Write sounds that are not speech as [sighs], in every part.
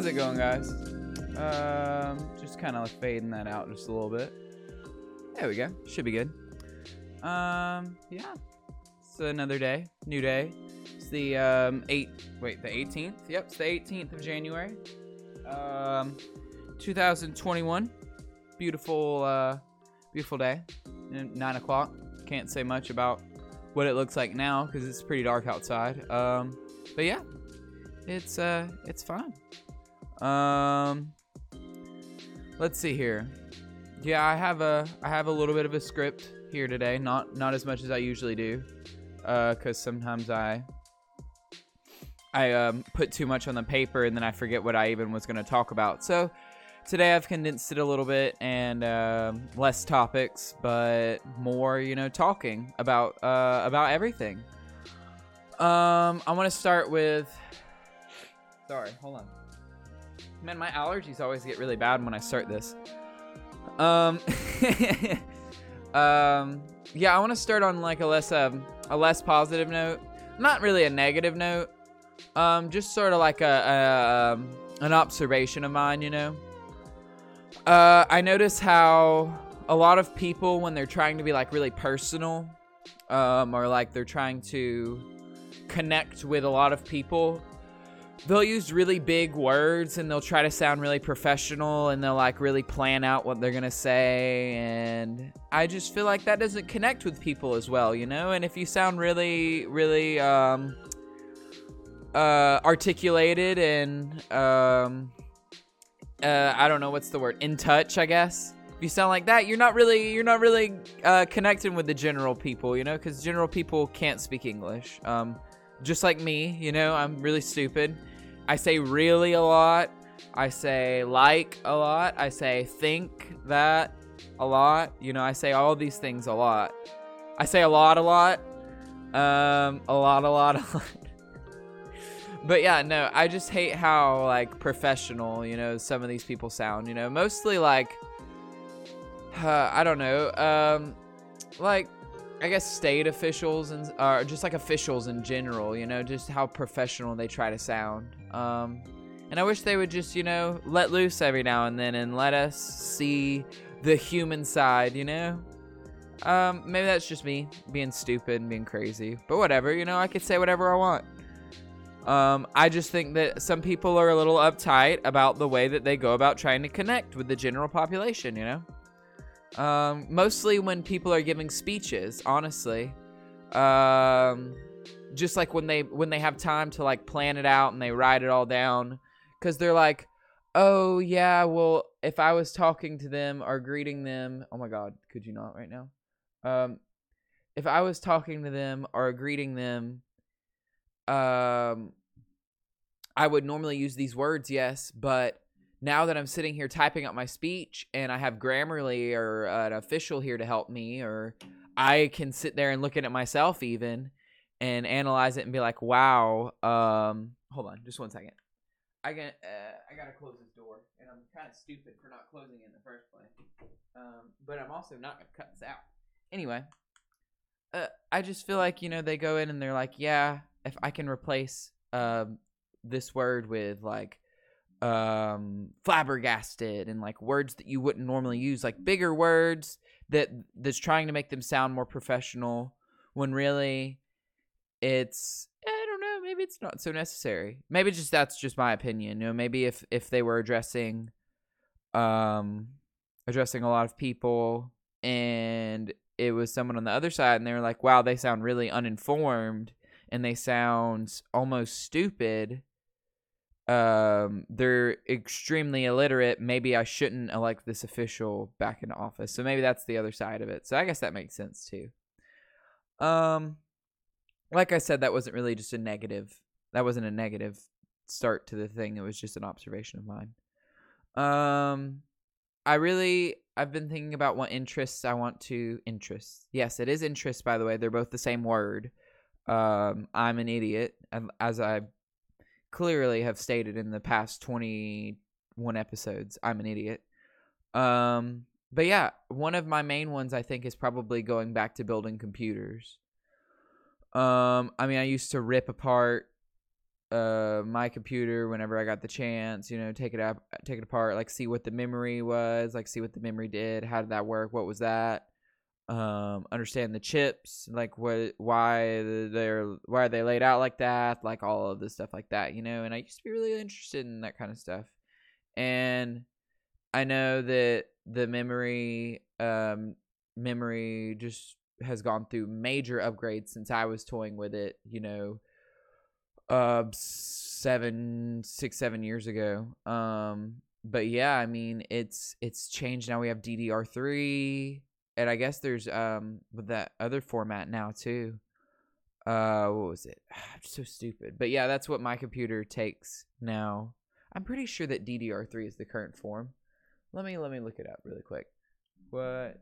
How's it going, guys? Um, just kind of fading that out just a little bit. There we go. Should be good. Um, yeah. It's another day, new day. It's the um eight. Wait, the 18th. Yep, it's the 18th of January. Um, 2021. Beautiful, uh, beautiful day. Nine o'clock. Can't say much about what it looks like now because it's pretty dark outside. Um, but yeah, it's uh, it's fine. Um, let's see here. Yeah, I have a I have a little bit of a script here today. Not not as much as I usually do, uh, because sometimes I I um, put too much on the paper and then I forget what I even was going to talk about. So today I've condensed it a little bit and um, less topics, but more you know talking about uh, about everything. Um, I want to start with. Sorry, hold on. Man, my allergies always get really bad when I start this. Um, [laughs] um, yeah, I want to start on like a less um, a less positive note, not really a negative note. Um, just sort of like a, a um, an observation of mine, you know. Uh, I notice how a lot of people when they're trying to be like really personal, um, or like they're trying to connect with a lot of people, they'll use really big words and they'll try to sound really professional and they'll like really plan out what they're gonna say and i just feel like that doesn't connect with people as well you know? And if you sound really really um uh articulated and um uh i don't know what's the word? In touch i guess? If you sound like that you're not really you're not really uh connecting with the general people you know? Because general people can't speak english. Um just like me, you know, I'm really stupid. I say really a lot. I say like a lot. I say think that a lot. You know, I say all these things a lot. I say a lot, a lot. Um, a lot, a lot, [laughs] a lot. but yeah, no, I just hate how like professional, you know, some of these people sound. You know, mostly like, uh, [sighs] I don't know, um, like I guess state officials and uh, just like officials in general, you know, just how professional they try to sound. Um, and I wish they would just, you know, let loose every now and then and let us see the human side, you know. Um, maybe that's just me being stupid and being crazy, but whatever, you know, I could say whatever I want. Um, I just think that some people are a little uptight about the way that they go about trying to connect with the general population, you know. Um, mostly when people are giving speeches, honestly. Um, just like when they when they have time to like plan it out and they write it all down, because they're like, oh yeah, well if I was talking to them or greeting them, oh my god, could you not right now? Um, if I was talking to them or greeting them, um, I would normally use these words, yes, but now that I'm sitting here typing up my speech and I have Grammarly or an official here to help me, or I can sit there and look at it myself even and analyze it and be like, wow. Um, hold on, just one second. I can uh, I gotta close this door, and I'm kind of stupid for not closing it in the first place. Um, but I'm also not gonna cut this out. Anyway, uh, I just feel like you know they go in and they're like, yeah, if I can replace um this word with like um flabbergasted and like words that you wouldn't normally use like bigger words that that's trying to make them sound more professional when really it's i don't know maybe it's not so necessary. Maybe just that's just my opinion you know maybe if if they were addressing um addressing a lot of people and it was someone on the other side and they were like wow they sound really uninformed and they sound almost stupid um they're extremely illiterate. Maybe i shouldn't elect this official back into office. So maybe that's the other side of it. So i guess that makes sense too. Um like i said that wasn't really just a negative that wasn't a negative start to the thing. It was just an observation of mine. Um i really i've been thinking about what interests i want to interests yes it is interest by the way. They're both the same word. Um i'm an idiot as i clearly have stated in the past 21 episodes i'm an idiot um but yeah one of my main ones i think is probably going back to building computers um i mean i used to rip apart uh my computer whenever I got the chance, you know, take it up take it apart, like see what the memory was, like see what the memory did, how did that work, what was that? Um understand the chips, like what why they're why are they laid out like that, like all of this stuff like that, you know, and I used to be really interested in that kind of stuff. And I know that the memory um memory just has gone through major upgrades since I was toying with it, you know, uh seven six seven years ago. Um but yeah i mean it's it's changed. Now we have ddr3 and i guess there's um with that other format now too uh what was it [sighs] i'm so stupid but yeah that's what my computer takes now i'm pretty sure that ddr3 is the current form let me let me look it up really quick what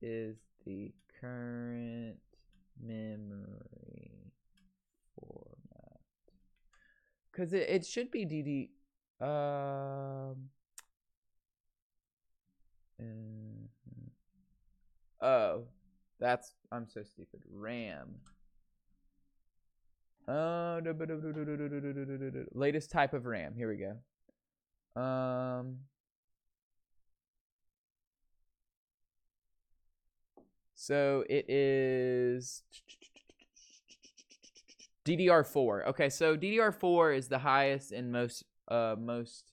is the current memory format because it, it should be DD. Um. uh, oh, that's I'm so stupid. RAM. Uh, latest type of RAM. Here we go. Um. So it is DDR4. Okay, so DDR4 is the highest and most uh most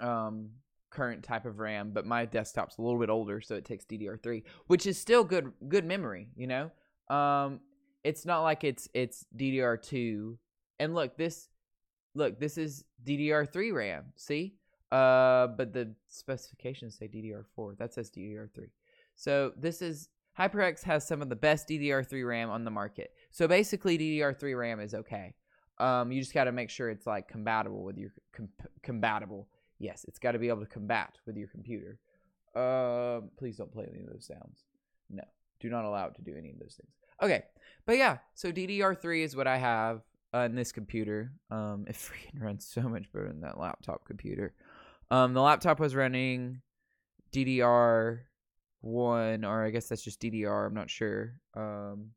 um current type of RAM, but my desktop's a little bit older, so it takes DDR3, which is still good good memory, you know? Um it's not like it's it's DDR2. And look, this look, this is DDR3 RAM. See? Uh but the specifications say DDR4. That says DDR3. So this is HyperX has some of the best DDR3 RAM on the market. So basically, DDR3 RAM is okay. Um, you just got to make sure it's like compatible with your com- compatible. Yes, it's got to be able to combat with your computer. Uh, please don't play any of those sounds. No, do not allow it to do any of those things. Okay, but yeah, so DDR3 is what I have uh, in this computer. Um, it [laughs] freaking runs so much better than that laptop computer. Um, the laptop was running DDR one, or I guess that's just DDR. I'm not sure. Um,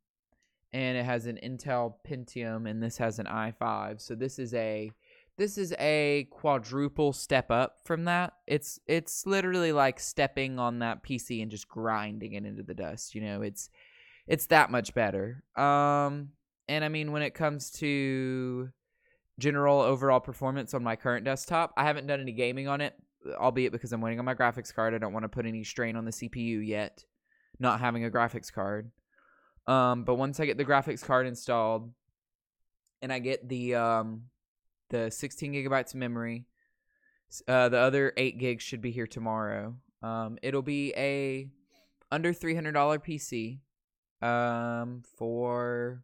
and it has an Intel Pentium, and this has an i5. So this is a this is a quadruple step up from that. It's it's literally like stepping on that PC and just grinding it into the dust. You know, it's it's that much better. Um, and I mean, when it comes to general overall performance on my current desktop, I haven't done any gaming on it albeit because I'm waiting on my graphics card. I don't want to put any strain on the CPU yet, not having a graphics card. Um, but once I get the graphics card installed, and I get the um, the 16 gigabytes of memory, uh, the other eight gigs should be here tomorrow. Um, it'll be a under $300 PC um, for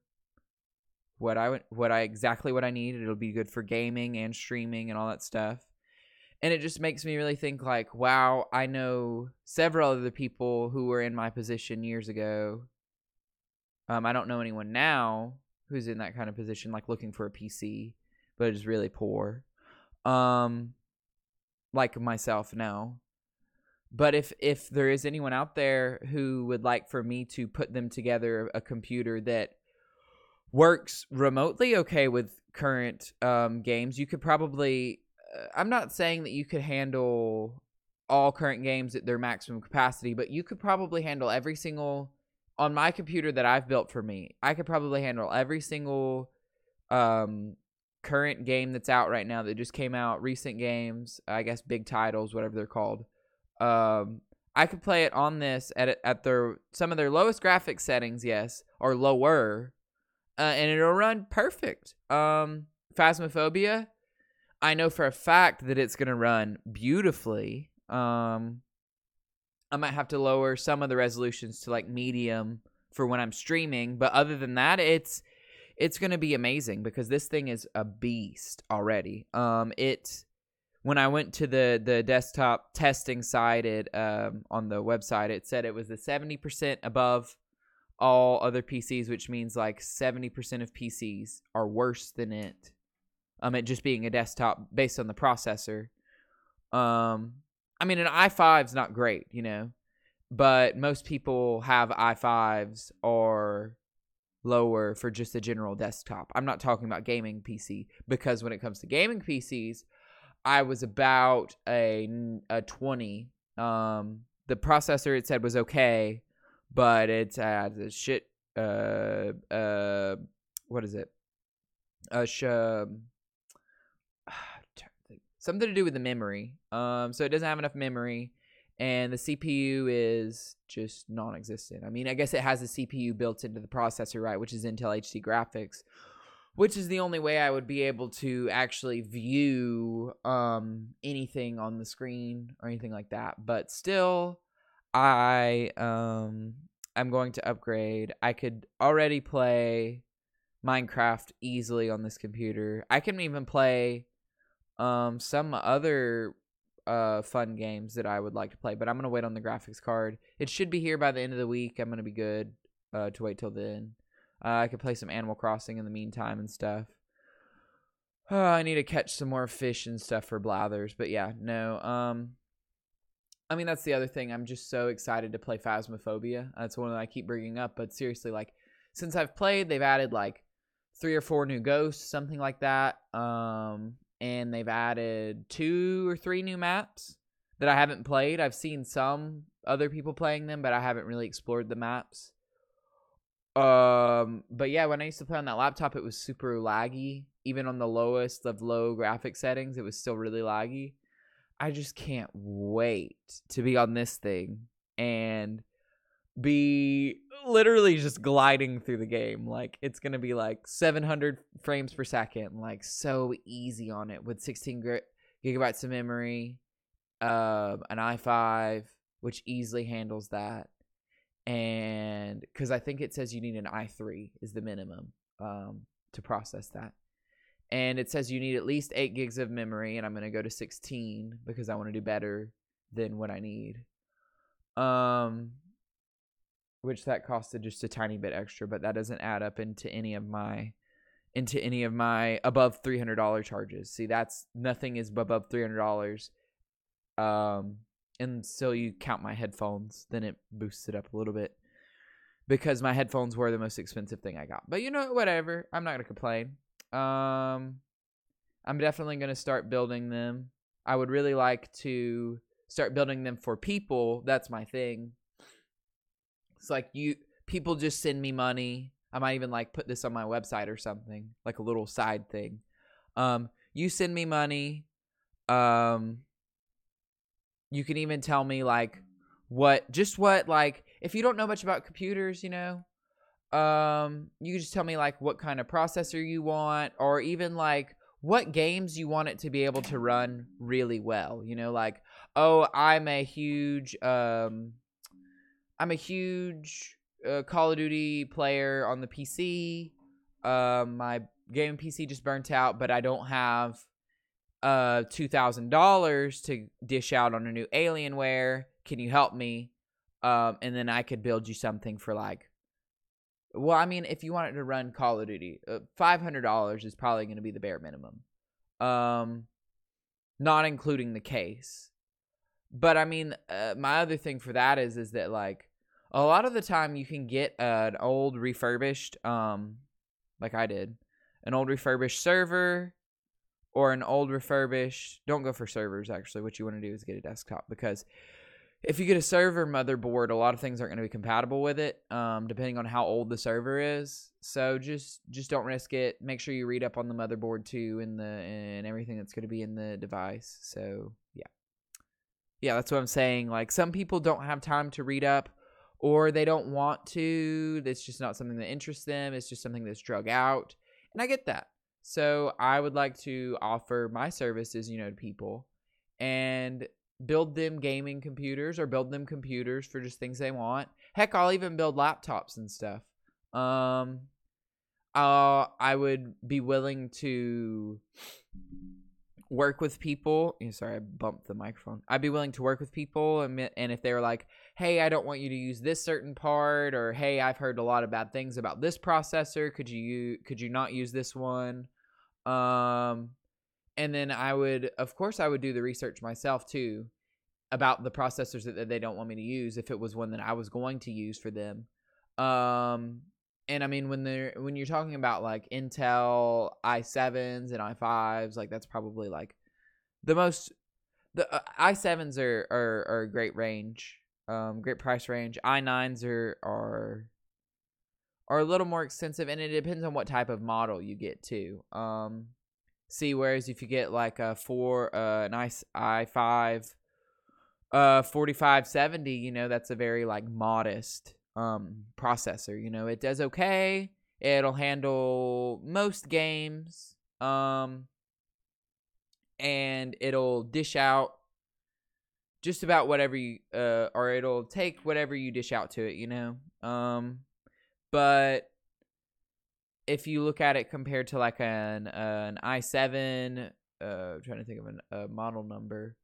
what I what I exactly what I need. It'll be good for gaming and streaming and all that stuff and it just makes me really think like wow i know several other people who were in my position years ago um, i don't know anyone now who's in that kind of position like looking for a pc but is really poor um like myself now but if if there is anyone out there who would like for me to put them together a computer that works remotely okay with current um, games you could probably uh, I'm not saying that you could handle all current games at their maximum capacity, but you could probably handle every single on my computer that I've built for me. I could probably handle every single um current game that's out right now that just came out, recent games, I guess big titles, whatever they're called. Um I could play it on this at at their some of their lowest graphics settings, yes, or lower, uh, and it'll run perfect. Um, Phasmophobia, I know for a fact that it's going to run beautifully. Um, I might have to lower some of the resolutions to like medium for when I'm streaming, but other than that, it's it's going to be amazing because this thing is a beast already. Um, it when I went to the the desktop testing site it um, on the website, it said it was the seventy percent above all other PCs, which means like seventy percent of PCs are worse than it um, it just being a desktop based on the processor. Um, I mean, an i5 is not great, you know, but most people have i5s or lower for just a general desktop. I'm not talking about gaming PC because when it comes to gaming PCs, I was about a a 20. Um, the processor it said was okay, but it's had a shit. Uh, uh, what is it? A sh- um, [sighs] something to do with the memory. Um, so it doesn't have enough memory, and the CPU is just non-existent. I mean, I guess it has a CPU built into the processor, right, which is Intel HD graphics, which is the only way I would be able to actually view um anything on the screen or anything like that. But still, I um I'm going to upgrade. I could already play Minecraft easily on this computer. I can even play um some other uh fun games that I would like to play, but I'm gonna wait on the graphics card. It should be here by the end of the week. I'm gonna be good uh to wait till then. Uh, I could play some Animal Crossing in the meantime and stuff. Uh, I need to catch some more fish and stuff for Blathers, but yeah, no. Um, I mean that's the other thing. I'm just so excited to play Phasmophobia. That's one that I keep bringing up, but seriously, like since I've played, they've added like three or four new ghosts, something like that. Um, and they've added two or three new maps that I haven't played. I've seen some other people playing them, but I haven't really explored the maps. Um, but yeah, when I used to play on that laptop, it was super laggy. Even on the lowest of low graphic settings, it was still really laggy. I just can't wait to be on this thing and be literally just gliding through the game. Like it's gonna be like 700 frames per second, like so easy on it with 16 gigabytes of memory, uh, an i5, which easily handles that, and because I think it says you need an i3 is the minimum um, to process that. And it says you need at least 8 gigs of memory, and I'm to go to 16 because I want to do better than what I need. Um, which that costed just a tiny bit extra, but that doesn't add up into any of my into any of my above three hundred dollar charges. See, that's nothing is above three hundred dollars. Um, and so you count my headphones, then it boosts it up a little bit because my headphones were the most expensive thing I got. But you know, whatever. I'm not gonna complain. Um, I'm definitely gonna start building them. I would really like to start building them for people. That's my thing. It's like you people just send me money. I might even like put this on my website or something, like a little side thing. Um, you send me money. Um, you can even tell me like what, just what, like if you don't know much about computers, you know, um, you can just tell me like what kind of processor you want, or even like what games you want it to be able to run really well. You know, like oh, I'm a huge um I'm a huge uh, Call of Duty player on the PC. Uh, my gaming PC just burnt out, but I don't have uh two thousand dollars to dish out on a new Alienware. Can you help me? Um, and then I could build you something for like. Well, I mean, if you wanted to run Call of Duty, uh, five hundred dollars is probably going to be the bare minimum. Um, not including the case. But I mean, uh, my other thing for that is is that like a lot of the time you can get an old refurbished, um, like I did, an old refurbished server or an old refurbished. Don't go for servers. Actually, what you want to do is get a desktop because if you get a server motherboard, a lot of things aren't going to be compatible with it, um, depending on how old the server is. So just just don't risk it. Make sure you read up on the motherboard too, and the and everything that's going to be in the device. So yeah yeah, that's what I'm saying. Like some people don't have time to read up or they don't want to. It's just not something that interests them. It's just something that's drug out. And I get that. So I would like to offer my services, you know, to people and build them gaming computers or build them computers for just things they want. Heck, I'll even build laptops and stuff. Um uh I would be willing to work with people. Sorry, I bumped the microphone. I'd be willing to work with people, and and if they were like, "Hey, I don't want you to use this certain part," or "Hey, I've heard a lot of bad things about this processor. Could you could you not use this one?" Um, and then I would, of course, I would do the research myself too about the processors that, that they don't want me to use if it was one that I was going to use for them. Um, and I mean when they're when you're talking about like Intel i7s and i5s, like that's probably like the most the uh, i7s are, are are a great range, um, great price range. i9s are are are a little more expensive, and it depends on what type of model you get too. Um, see, whereas if you get like a four, uh, nice i5, uh, 4570, you know, that's a very like modest um processor. You know, it does okay. It'll handle most games. Um, and it'll dish out just about whatever you uh or it'll take whatever you dish out to it, you know. Um but if you look at it compared to like an uh, an i7 uh I'm trying to think of an, a model number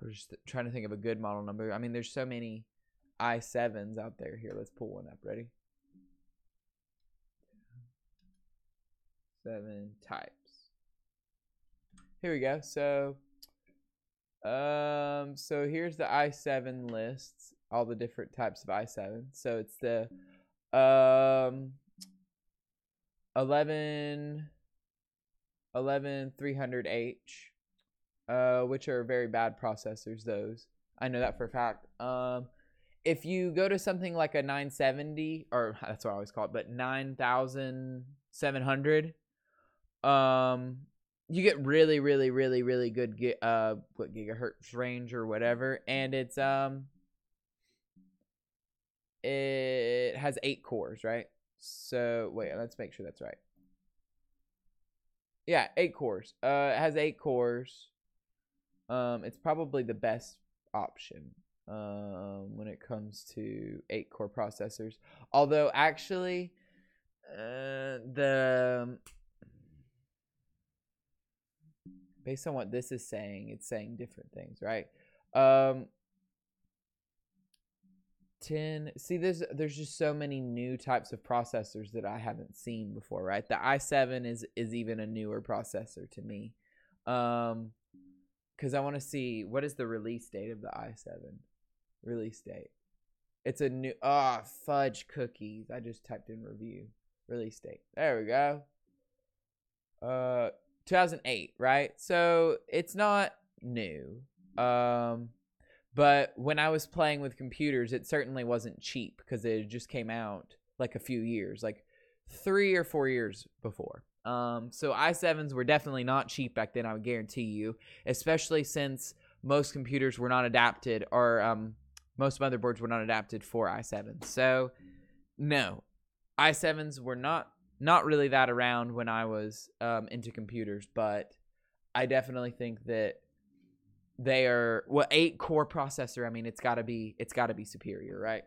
I was just trying to think of a good model number. I mean, there's so many i7s out there. Here, let's pull one up. Ready? Seven types. Here we go. So, um, so here's the i7 lists, all the different types of i7. So it's the um 11 11 300H, uh, which are very bad processors. Those I know that for a fact. Um, if you go to something like a 970, or [laughs] that's what I always call it, but 9700, um, you get really, really, really, really good uh what gigahertz range or whatever, and it's um it has eight cores, right? So wait, let's make sure that's right. Yeah, eight cores. Uh, it has eight cores. Um, it's probably the best option um when it comes to eight core processors. Although actually, uh, the based on what this is saying, it's saying different things, right? Um, 10 see there's there's just so many new types of processors that I haven't seen before, right? The i7 is is even a newer processor to me. Um cuz I want to see what is the release date of the i7 release date. It's a new ah oh, fudge cookies. I just typed in review release date. There we go. Uh 2008, right? So it's not new. Um but when I was playing with computers, it certainly wasn't cheap because it just came out like a few years, like three or four years before. Um, so i7s were definitely not cheap back then, I would guarantee you, especially since most computers were not adapted or um, most motherboards were not adapted for i7s. So, no, i7s were not not really that around when I was um, into computers, but I definitely think that they are well eight core processor. I mean, it's got to be it's got to be superior, right?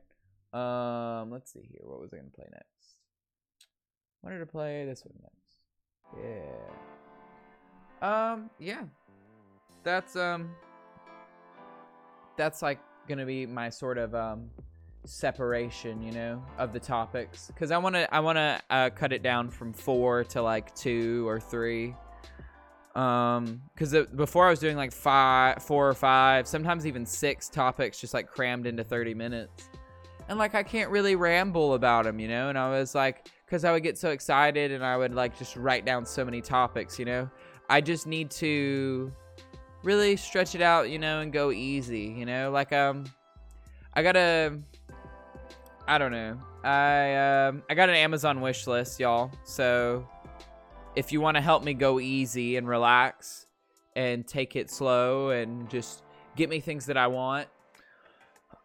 Um, let's see here. What was I gonna play next? Wanted to play this one next. Yeah. Um, yeah. That's um. That's like gonna be my sort of um separation, you know, of the topics because I want to I want to uh, cut it down from four to like two or three. Um, because before I was doing like five, four or five, sometimes even six topics just like crammed into 30 minutes. And like I can't really ramble about them, you know? And I was like, because I would get so excited and I would like just write down so many topics, you know? I just need to really stretch it out, you know, and go easy, you know? Like, um, I gotta, I don't know. I, um, I got an Amazon wish list, y'all. So if you want to help me go easy and relax and take it slow and just get me things that I want,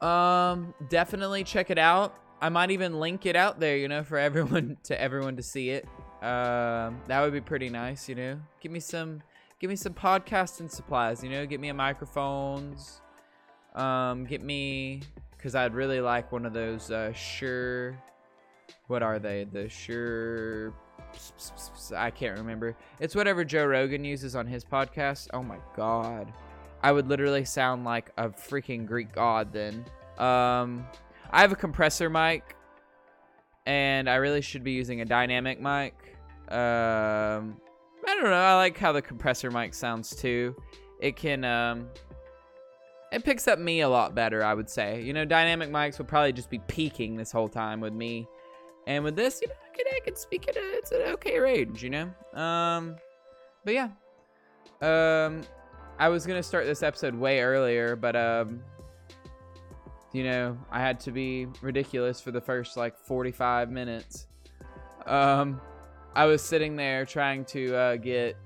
um, definitely check it out. I might even link it out there, you know, for everyone [laughs] to everyone to see it. Um, that would be pretty nice, you know. Give me some, give me some podcasting supplies, you know. Get me a microphones. Um, get me, cause I'd really like one of those uh, Shure. What are they? The Shure. I can't remember. It's whatever Joe Rogan uses on his podcast. Oh my god. I would literally sound like a freaking Greek god then. Um, I have a compressor mic, and I really should be using a dynamic mic. Um, I don't know. I like how the compressor mic sounds too. It can um, it picks up me a lot better, I would say. You know, dynamic mics will probably just be peaking this whole time with me. And with this, you know, I can, I can speak at a, it's an okay range, you know? Um, but yeah. Um, I was to start this episode way earlier, but, um, you know, I had to be ridiculous for the first, like, 45 minutes. Um, I was sitting there trying to, uh, get,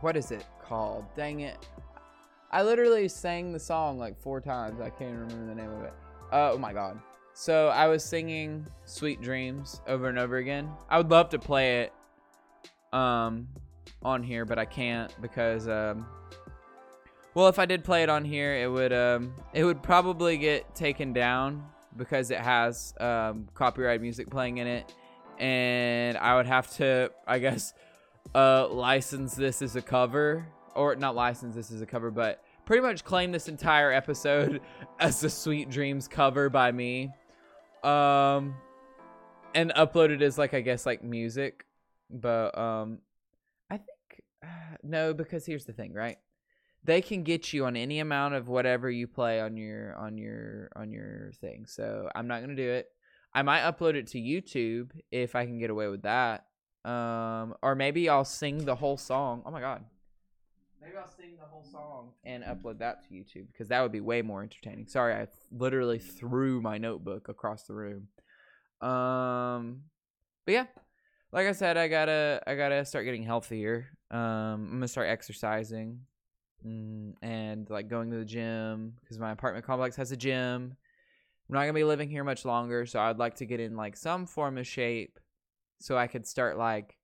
what is it called? Dang it. I literally sang the song like four times. I can't remember the name of it. Uh, oh my god. So I was singing Sweet Dreams over and over again. I would love to play it um on here, but I can't because um well, if I did play it on here, it would um it would probably get taken down because it has um copyright music playing in it and I would have to I guess [laughs] uh license this as a cover or not license this as a cover, but pretty much claim this entire episode [laughs] as the Sweet Dreams cover by me. Um and upload it as like I guess like music. But um I think uh, no because here's the thing, right? They can get you on any amount of whatever you play on your on your on your thing. So I'm not to do it. I might upload it to YouTube if I can get away with that. Um or maybe I'll sing the whole song. Oh my god. Maybe I'll sing the whole song and upload that to YouTube because that would be way more entertaining. Sorry, I literally threw my notebook across the room. Um, but yeah, like I said, I gotta I gotta start getting healthier. Um, I'm gonna start exercising and like going to the gym because my apartment complex has a gym. I'm not gonna be living here much longer, so I'd like to get in like some form of shape so I could start like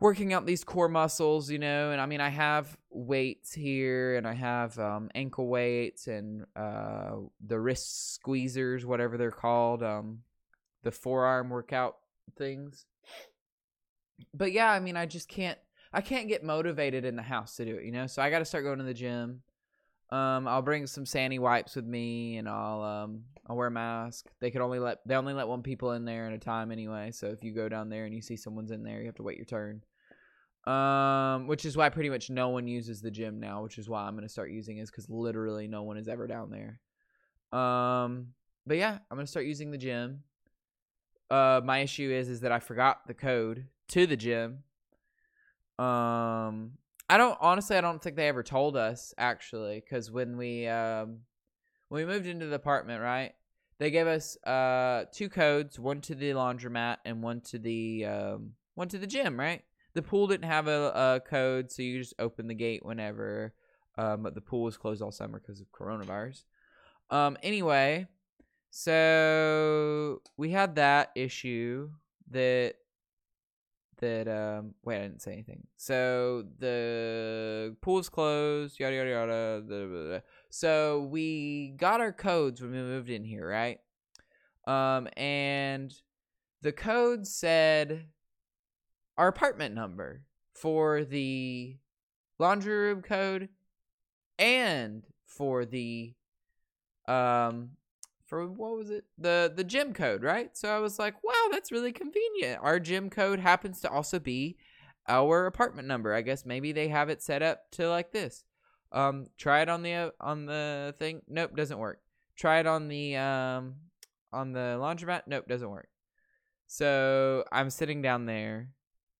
working out these core muscles, you know, and I mean I have weights here and I have um, ankle weights and uh, the wrist squeezers, whatever they're called, um, the forearm workout things. But yeah, I mean I just can't I can't get motivated in the house to do it, you know. So I got to start going to the gym. Um, I'll bring some Sani wipes with me, and I'll um, I'll wear a mask. They could only let they only let one people in there at a time anyway. So if you go down there and you see someone's in there, you have to wait your turn. Um, which is why pretty much no one uses the gym now, which is why I'm gonna start using is because literally no one is ever down there. Um, but yeah, I'm gonna start using the gym. Uh, my issue is is that I forgot the code to the gym. Um, I don't honestly I don't think they ever told us actually because when we um when we moved into the apartment, right? They gave us uh two codes, one to the laundromat and one to the um one to the gym, right? The pool didn't have a, a code, so you just open the gate whenever. Um, but the pool was closed all summer because of coronavirus. Um, anyway, so we had that issue that that um wait, I didn't say anything. So the pool's closed, yada yada yada. Blah, blah, blah. So we got our codes when we moved in here, right? Um, and the code said our apartment number for the laundry room code and for the um for what was it? The the gym code right? So i was like wow that's really convenient. Our gym code happens to also be our apartment number. I guess maybe they have it set up to like this. Um try it on the uh, on the thing. Nope doesn't work. Try it on the um on the laundromat. Nope doesn't work. So i'm sitting down there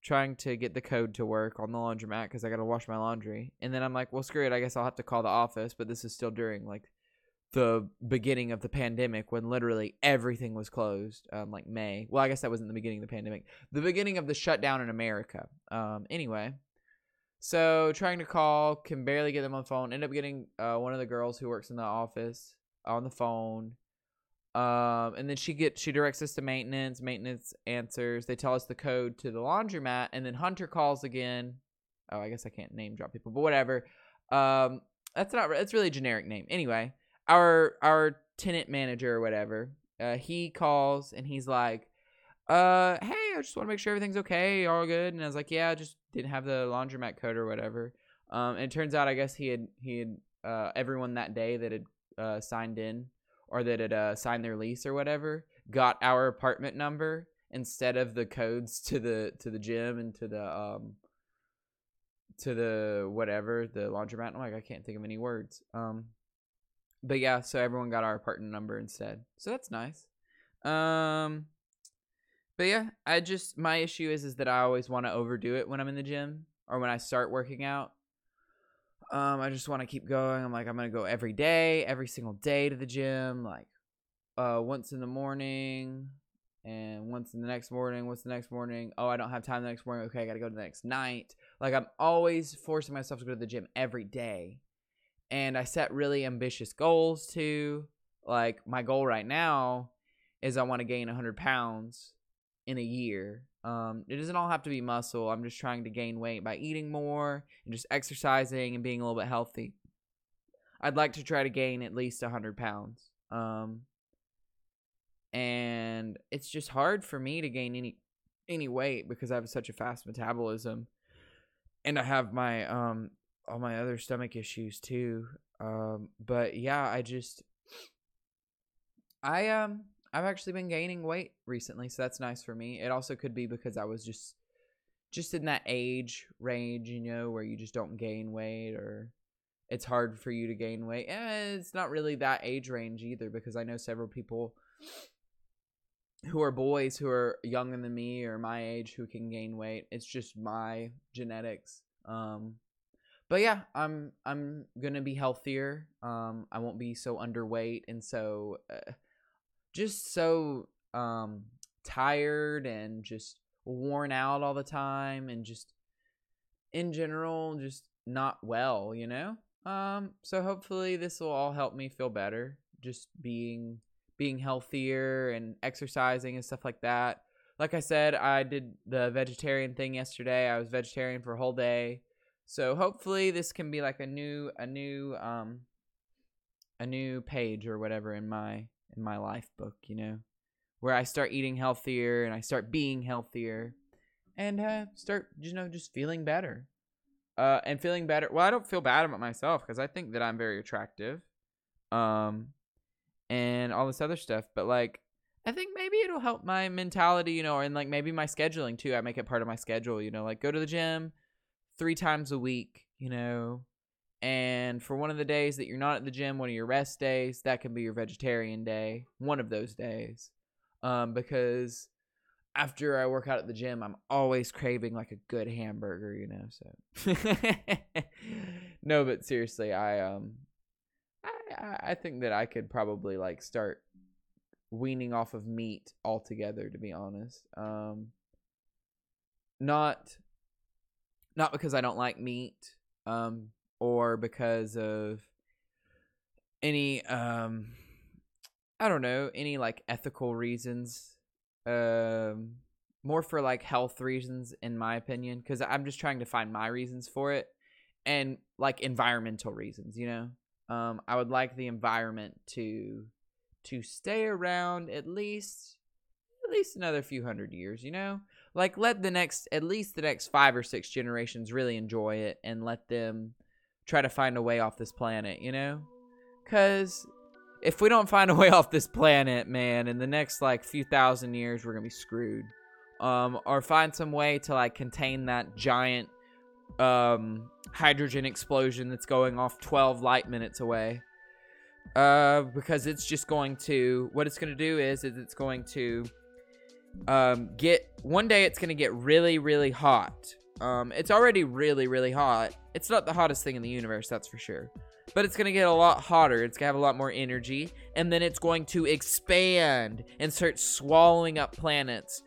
trying to get the code to work on the laundromat because i gotta wash my laundry. And then i'm like well screw it. I guess i'll have to call the office but this is still during like the beginning of the pandemic when literally everything was closed um, like may. Well i guess that wasn't the beginning of the pandemic. The beginning of the shutdown in america. Um, anyway so trying to call can barely get them on the phone. End up getting uh, one of the girls who works in the office on the phone. Um, and then she gets she directs us to maintenance maintenance answers. They tell us the code to the laundromat and then hunter calls again. Oh i guess i can't name drop people but whatever. Um, that's not that's really a generic name. Anyway our our tenant manager or whatever, uh, he calls and he's like, uh, hey, I just want to make sure everything's okay, all good. And I was like, yeah, I just didn't have the laundromat code or whatever. Um, and it turns out, I guess he had he had uh, everyone that day that had uh, signed in or that had uh, signed their lease or whatever got our apartment number instead of the codes to the to the gym and to the um to the whatever the laundromat. I'm like, I can't think of any words. Um, but yeah, so everyone got our apartment number instead. So that's nice. Um, but yeah, I just my issue is is that I always want to overdo it when I'm in the gym or when I start working out. Um, I just want to keep going. I'm like, I'm gonna go every day, every single day to the gym, like uh once in the morning and once in the next morning, once the next morning. Oh, I don't have time the next morning. Okay, I gotta go to the next night. Like I'm always forcing myself to go to the gym every day. And I set really ambitious goals too. Like my goal right now is I want to gain 100 pounds in a year. Um, it doesn't all have to be muscle. I'm just trying to gain weight by eating more and just exercising and being a little bit healthy. I'd like to try to gain at least 100 pounds. Um, and it's just hard for me to gain any any weight because I have such a fast metabolism, and I have my um all my other stomach issues too. Um, but yeah, I just I um I've actually been gaining weight recently, so that's nice for me. It also could be because I was just just in that age range, you know, where you just don't gain weight or it's hard for you to gain weight. And it's not really that age range either because I know several people who are boys who are younger than me or my age who can gain weight. It's just my genetics. Um but yeah, I'm I'm to be healthier. Um I won't be so underweight and so uh, just so um tired and just worn out all the time and just in general just not well, you know? Um so hopefully this will all help me feel better just being being healthier and exercising and stuff like that. Like I said, I did the vegetarian thing yesterday. I was vegetarian for a whole day. So hopefully this can be like a new a new um a new page or whatever in my in my life book, you know, where I start eating healthier and I start being healthier and uh, start, you know, just feeling better. Uh, and feeling better. Well, I don't feel bad about myself because I think that I'm very attractive, um, and all this other stuff. But like, I think maybe it'll help my mentality, you know, and like maybe my scheduling too. I make it part of my schedule, you know, like go to the gym three times a week, you know, and for one of the days that you're not at the gym, one of your rest days, that can be your vegetarian day, one of those days. Um, because after I work out at the gym, I'm always craving like a good hamburger, you know. So [laughs] no, but seriously, I um, I I think that I could probably like start weaning off of meat altogether. To be honest, um, not not because I don't like meat, um, or because of any um I don't know, any like ethical reasons. Um more for like health reasons in my opinion cuz I'm just trying to find my reasons for it and like environmental reasons, you know. Um I would like the environment to to stay around at least at least another few hundred years, you know? Like let the next at least the next 5 or 6 generations really enjoy it and let them try to find a way off this planet, you know? Cuz if we don't find a way off this planet, man, in the next like few thousand years we're to be screwed. Um or find some way to like contain that giant um hydrogen explosion that's going off 12 light minutes away. Uh because it's just going to what it's going to do is is it's going to um get one day it's going to get really really hot um, it's already really, really hot. It's not the hottest thing in the universe, that's for sure. But it's going to get a lot hotter. It's going to have a lot more energy. And then it's going to expand and start swallowing up planets.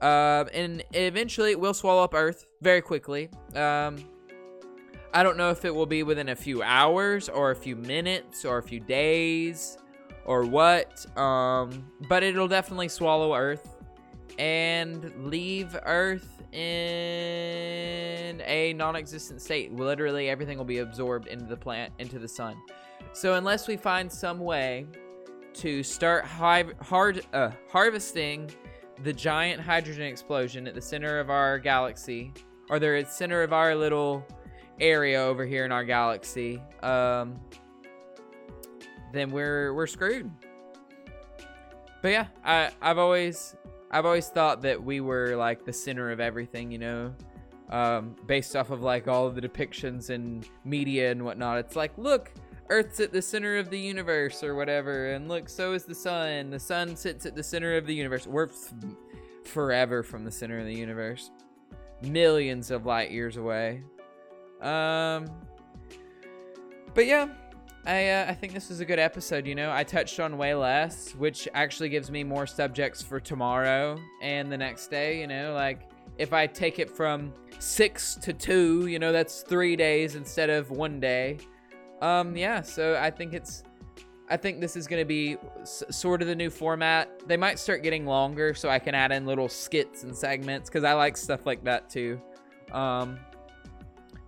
Um, and eventually it will swallow up Earth very quickly. Um, I don't know if it will be within a few hours or a few minutes or a few days or what. Um, but it'll definitely swallow Earth and leave Earth in a non-existent state. Literally everything will be absorbed into the plant, into the sun. So unless we find some way to start hi- hard uh, harvesting the giant hydrogen explosion at the center of our galaxy, or the center of our little area over here in our galaxy, um, then we're we're screwed. But yeah, I I've always I've always thought that we were like the center of everything, you know. um, based off of like all of the depictions in media and whatnot. It's like, look, Earth's at the center of the universe or whatever, and look, so is the sun. The sun sits at the center of the universe. We're f- forever from the center of the universe, millions of light years away. Um, but yeah, I uh, I think this was a good episode. You know, I touched on way less, which actually gives me more subjects for tomorrow and the next day. You know, like if I take it from six to two, you know, that's three days instead of one day. Um, yeah, so I think it's, I think this is gonna be s- sort of the new format. They might start getting longer, so I can add in little skits and segments because I like stuff like that too. Um,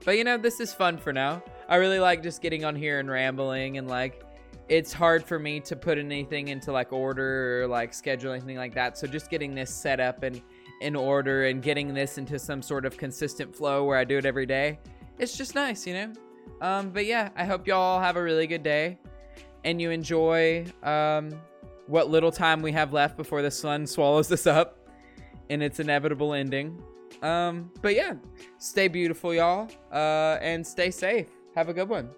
but you know, this is fun for now. I really like just getting on here and rambling and like it's hard for me to put anything into like order or like schedule anything like that. So just getting this set up and in order and getting this into some sort of consistent flow where I do it every day, it's just nice, you know? Um, but yeah, I hope y'all have a really good day and you enjoy um, what little time we have left before the sun swallows us up in its inevitable ending. Um, but yeah, stay beautiful, y'all, uh, and stay safe. Have a good one.